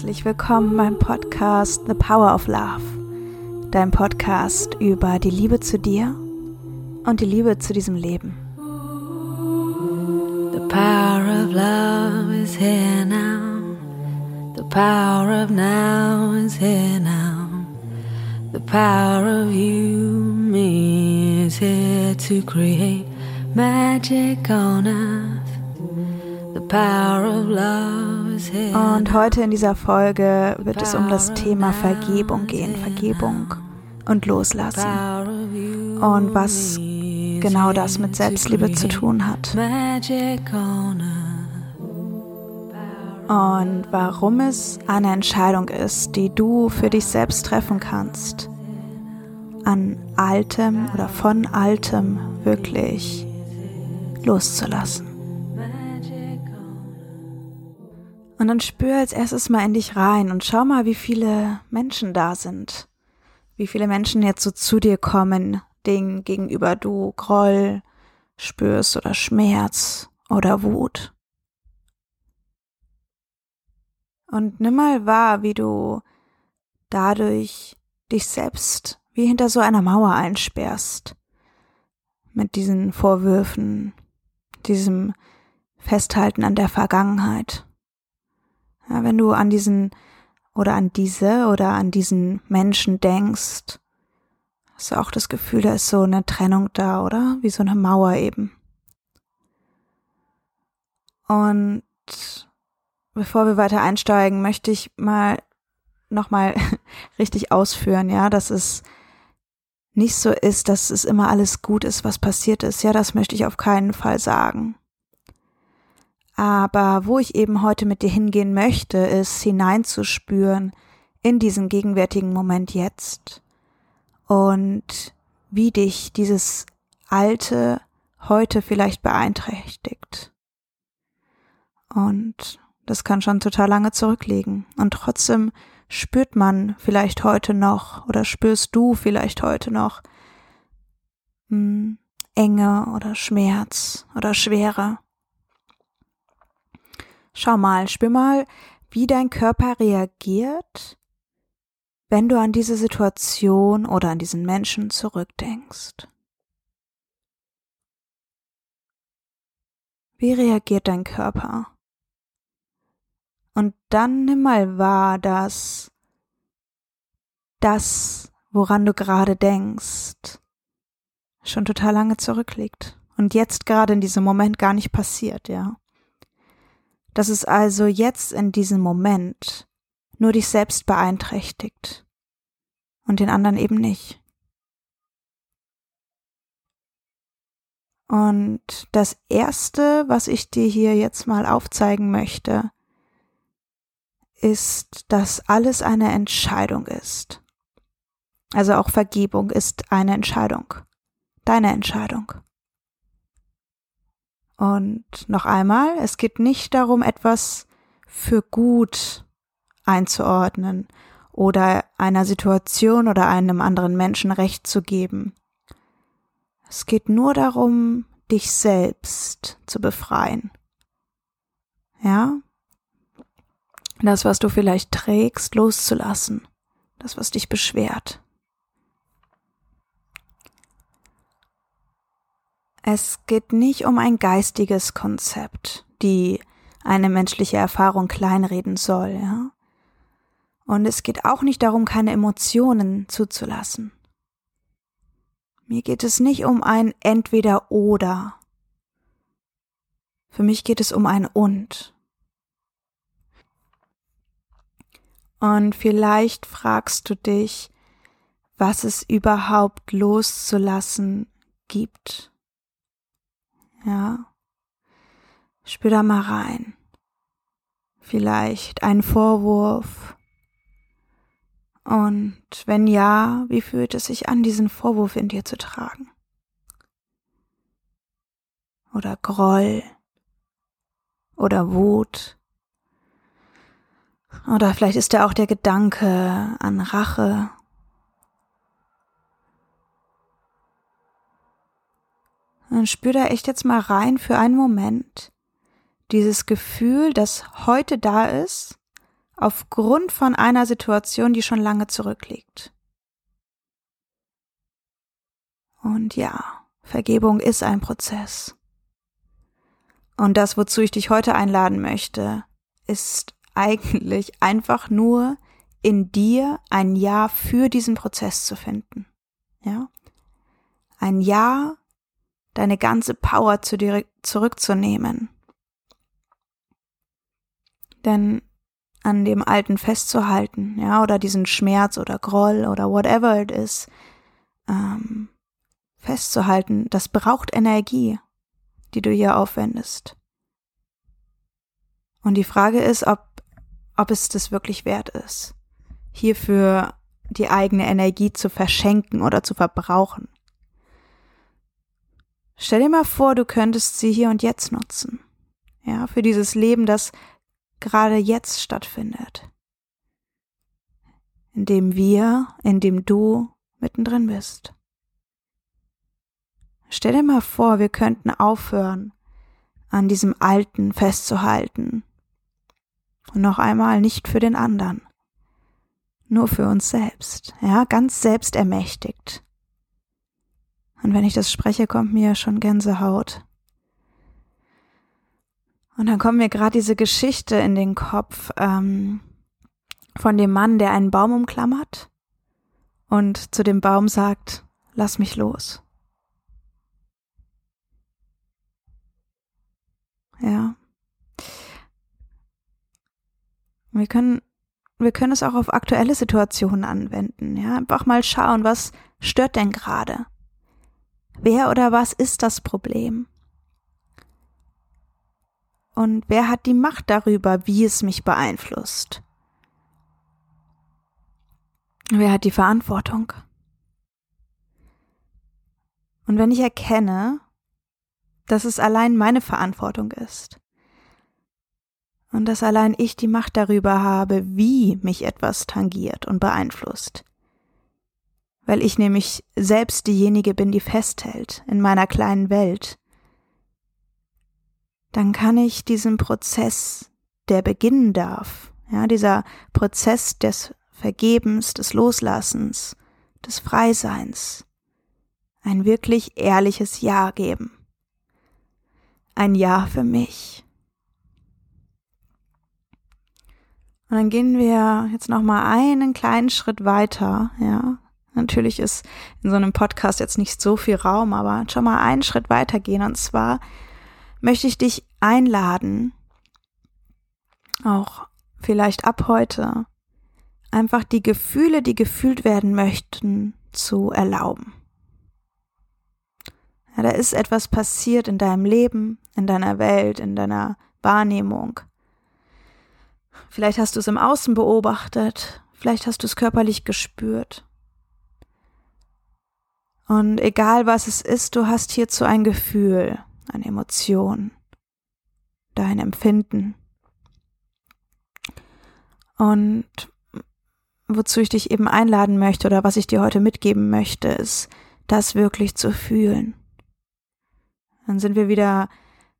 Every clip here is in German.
herzlich willkommen beim Podcast The Power of Love, dein Podcast über die Liebe zu dir und die Liebe zu diesem Leben. The power of love is here now. The power of now is here now. The power of you, me is here to create magic on earth. Und heute in dieser Folge wird es um das Thema Vergebung gehen, Vergebung und Loslassen. Und was genau das mit Selbstliebe zu tun hat. Und warum es eine Entscheidung ist, die du für dich selbst treffen kannst, an Altem oder von Altem wirklich loszulassen. Und dann spür als erstes mal in dich rein und schau mal, wie viele Menschen da sind. Wie viele Menschen jetzt so zu dir kommen, denen gegenüber du Groll spürst oder Schmerz oder Wut. Und nimm mal wahr, wie du dadurch dich selbst wie hinter so einer Mauer einsperrst. Mit diesen Vorwürfen, diesem Festhalten an der Vergangenheit. Ja, wenn du an diesen oder an diese oder an diesen Menschen denkst, hast du auch das Gefühl, da ist so eine Trennung da, oder? Wie so eine Mauer eben. Und bevor wir weiter einsteigen, möchte ich mal nochmal richtig ausführen, ja, dass es nicht so ist, dass es immer alles gut ist, was passiert ist. Ja, das möchte ich auf keinen Fall sagen. Aber wo ich eben heute mit dir hingehen möchte, ist hineinzuspüren in diesen gegenwärtigen Moment jetzt und wie dich dieses alte heute vielleicht beeinträchtigt. Und das kann schon total lange zurückliegen. Und trotzdem spürt man vielleicht heute noch oder spürst du vielleicht heute noch mh, hm, Enge oder Schmerz oder Schwere. Schau mal, spür mal, wie dein Körper reagiert, wenn du an diese Situation oder an diesen Menschen zurückdenkst. Wie reagiert dein Körper? Und dann nimm mal wahr, dass das, woran du gerade denkst, schon total lange zurückliegt und jetzt gerade in diesem Moment gar nicht passiert, ja. Dass es also jetzt in diesem Moment nur dich selbst beeinträchtigt und den anderen eben nicht. Und das Erste, was ich dir hier jetzt mal aufzeigen möchte, ist, dass alles eine Entscheidung ist. Also auch Vergebung ist eine Entscheidung. Deine Entscheidung. Und noch einmal, es geht nicht darum, etwas für gut einzuordnen oder einer Situation oder einem anderen Menschen Recht zu geben. Es geht nur darum, dich selbst zu befreien. Ja? das, was du vielleicht trägst, loszulassen, das, was dich beschwert. Es geht nicht um ein geistiges Konzept, die eine menschliche Erfahrung kleinreden soll, ja? Und es geht auch nicht darum, keine Emotionen zuzulassen. Mir geht es nicht um ein entweder oder. Für mich geht es um ein und. Und vielleicht fragst du dich, was es überhaupt loszulassen gibt. Ja. Spür da mal rein. Vielleicht ein Vorwurf. Und wenn ja, wie fühlt es sich an, diesen Vorwurf in dir zu tragen? Oder Groll? Oder Wut? Oder vielleicht ist da auch der Gedanke an Rache. Und spür da echt jetzt mal rein für einen Moment dieses Gefühl, das heute da ist, aufgrund von einer Situation, die schon lange zurückliegt. Und ja, Vergebung ist ein Prozess. Und das, wozu ich dich heute einladen möchte, ist eigentlich einfach nur in dir ein Ja für diesen Prozess zu finden. Ja? Ein Ja, deine ganze Power zu dir zurückzunehmen. Denn an dem Alten festzuhalten, ja, oder diesen Schmerz oder Groll oder whatever it is, ähm, festzuhalten, das braucht Energie, die du hier aufwendest. Und die Frage ist, ob, ob es das wirklich wert ist, hierfür die eigene Energie zu verschenken oder zu verbrauchen. Stell dir mal vor, du könntest sie hier und jetzt nutzen. Ja, für dieses Leben, das gerade jetzt stattfindet. In dem wir, in dem du mittendrin bist. Stell dir mal vor, wir könnten aufhören, an diesem Alten festzuhalten. Und noch einmal nicht für den anderen. Nur für uns selbst. Ja, ganz selbstermächtigt. Und wenn ich das spreche, kommt mir schon Gänsehaut. Und dann kommt mir gerade diese Geschichte in den Kopf ähm, von dem Mann, der einen Baum umklammert und zu dem Baum sagt, lass mich los. Ja. Wir können, wir können es auch auf aktuelle Situationen anwenden. Ja, einfach mal schauen, was stört denn gerade? Wer oder was ist das Problem? Und wer hat die Macht darüber, wie es mich beeinflusst? Wer hat die Verantwortung? Und wenn ich erkenne, dass es allein meine Verantwortung ist und dass allein ich die Macht darüber habe, wie mich etwas tangiert und beeinflusst, weil ich nämlich selbst diejenige bin, die festhält in meiner kleinen Welt dann kann ich diesen Prozess, der beginnen darf, ja, dieser Prozess des Vergebens, des Loslassens, des Freiseins, ein wirklich ehrliches Ja geben. Ein Ja für mich. Und dann gehen wir jetzt noch mal einen kleinen Schritt weiter, ja. Natürlich ist in so einem Podcast jetzt nicht so viel Raum, aber schon mal einen Schritt weiter gehen und zwar möchte ich dich einladen, auch vielleicht ab heute, einfach die Gefühle, die gefühlt werden möchten, zu erlauben. Ja, da ist etwas passiert in deinem Leben, in deiner Welt, in deiner Wahrnehmung. Vielleicht hast du es im Außen beobachtet, vielleicht hast du es körperlich gespürt. Und egal was es ist, du hast hierzu ein Gefühl eine Emotion, dein Empfinden. Und wozu ich dich eben einladen möchte oder was ich dir heute mitgeben möchte, ist, das wirklich zu fühlen. Dann sind wir wieder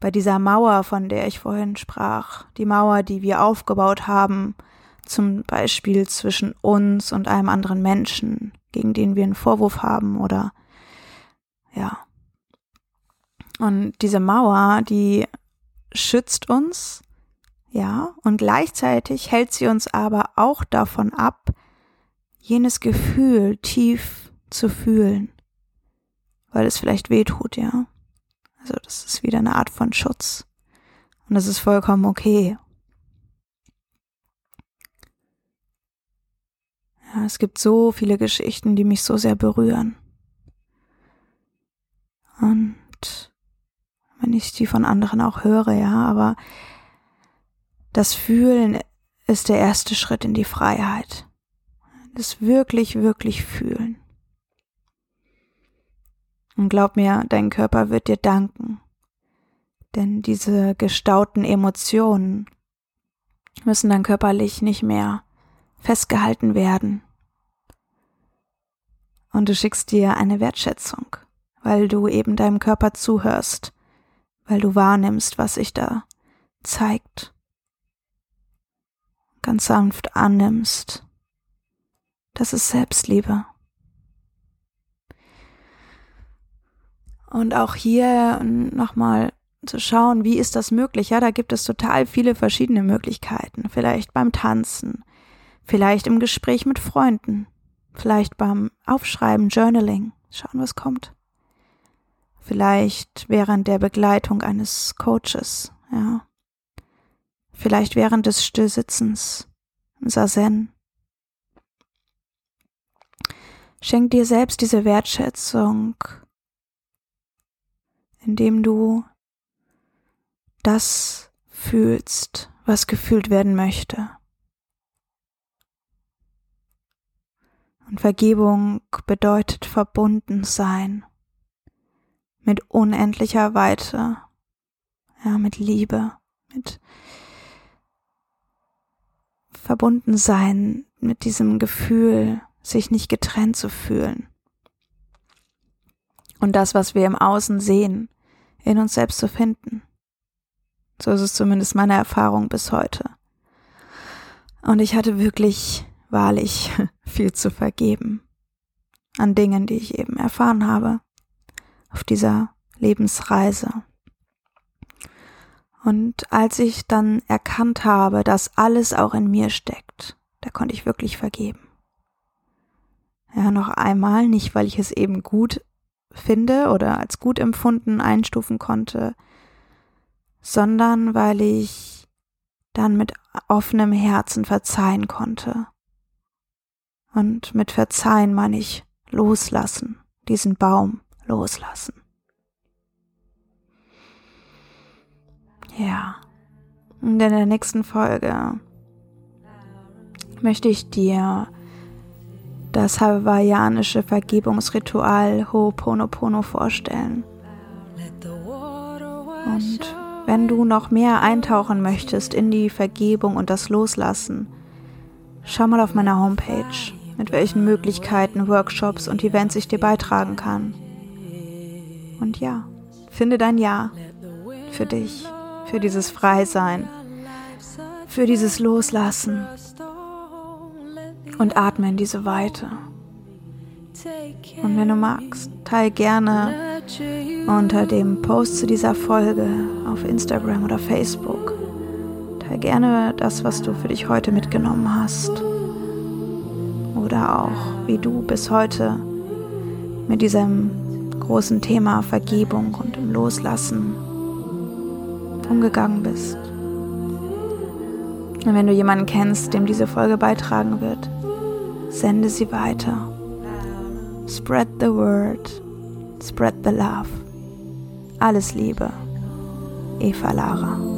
bei dieser Mauer, von der ich vorhin sprach. Die Mauer, die wir aufgebaut haben, zum Beispiel zwischen uns und einem anderen Menschen, gegen den wir einen Vorwurf haben oder ja, und diese Mauer, die schützt uns, ja, und gleichzeitig hält sie uns aber auch davon ab, jenes Gefühl tief zu fühlen, weil es vielleicht weh tut, ja. Also das ist wieder eine Art von Schutz. Und das ist vollkommen okay. Ja, es gibt so viele Geschichten, die mich so sehr berühren. Und wenn ich die von anderen auch höre, ja, aber das Fühlen ist der erste Schritt in die Freiheit. Das wirklich, wirklich fühlen. Und glaub mir, dein Körper wird dir danken. Denn diese gestauten Emotionen müssen dann körperlich nicht mehr festgehalten werden. Und du schickst dir eine Wertschätzung, weil du eben deinem Körper zuhörst weil du wahrnimmst, was sich da zeigt. ganz sanft annimmst. Das ist Selbstliebe. Und auch hier nochmal zu schauen, wie ist das möglich? Ja, da gibt es total viele verschiedene Möglichkeiten. Vielleicht beim Tanzen, vielleicht im Gespräch mit Freunden, vielleicht beim Aufschreiben, Journaling, schauen, was kommt. Vielleicht während der Begleitung eines Coaches, ja. Vielleicht während des Stillsitzens, Sazen. Schenk dir selbst diese Wertschätzung, indem du das fühlst, was gefühlt werden möchte. Und Vergebung bedeutet verbunden sein mit unendlicher Weite, ja, mit Liebe, mit verbunden sein mit diesem Gefühl, sich nicht getrennt zu fühlen. Und das, was wir im Außen sehen, in uns selbst zu finden. So ist es zumindest meine Erfahrung bis heute. Und ich hatte wirklich, wahrlich, viel zu vergeben. An Dingen, die ich eben erfahren habe. Auf dieser Lebensreise. Und als ich dann erkannt habe, dass alles auch in mir steckt, da konnte ich wirklich vergeben. Ja, noch einmal, nicht weil ich es eben gut finde oder als gut empfunden einstufen konnte, sondern weil ich dann mit offenem Herzen verzeihen konnte. Und mit verzeihen meine ich loslassen, diesen Baum loslassen. Ja. Und in der nächsten Folge möchte ich dir das hawaiianische Vergebungsritual Ho'oponopono vorstellen. Und wenn du noch mehr eintauchen möchtest in die Vergebung und das Loslassen, schau mal auf meiner Homepage, mit welchen Möglichkeiten, Workshops und Events ich dir beitragen kann. Und ja, finde dein Ja für dich, für dieses Freisein, für dieses Loslassen und atme in diese Weite. Und wenn du magst, teile gerne unter dem Post zu dieser Folge auf Instagram oder Facebook. Teil gerne das, was du für dich heute mitgenommen hast. Oder auch, wie du bis heute mit diesem großen Thema Vergebung und im Loslassen umgegangen bist. Und wenn du jemanden kennst, dem diese Folge beitragen wird, sende sie weiter. Spread the word. Spread the love. Alles Liebe, Eva Lara.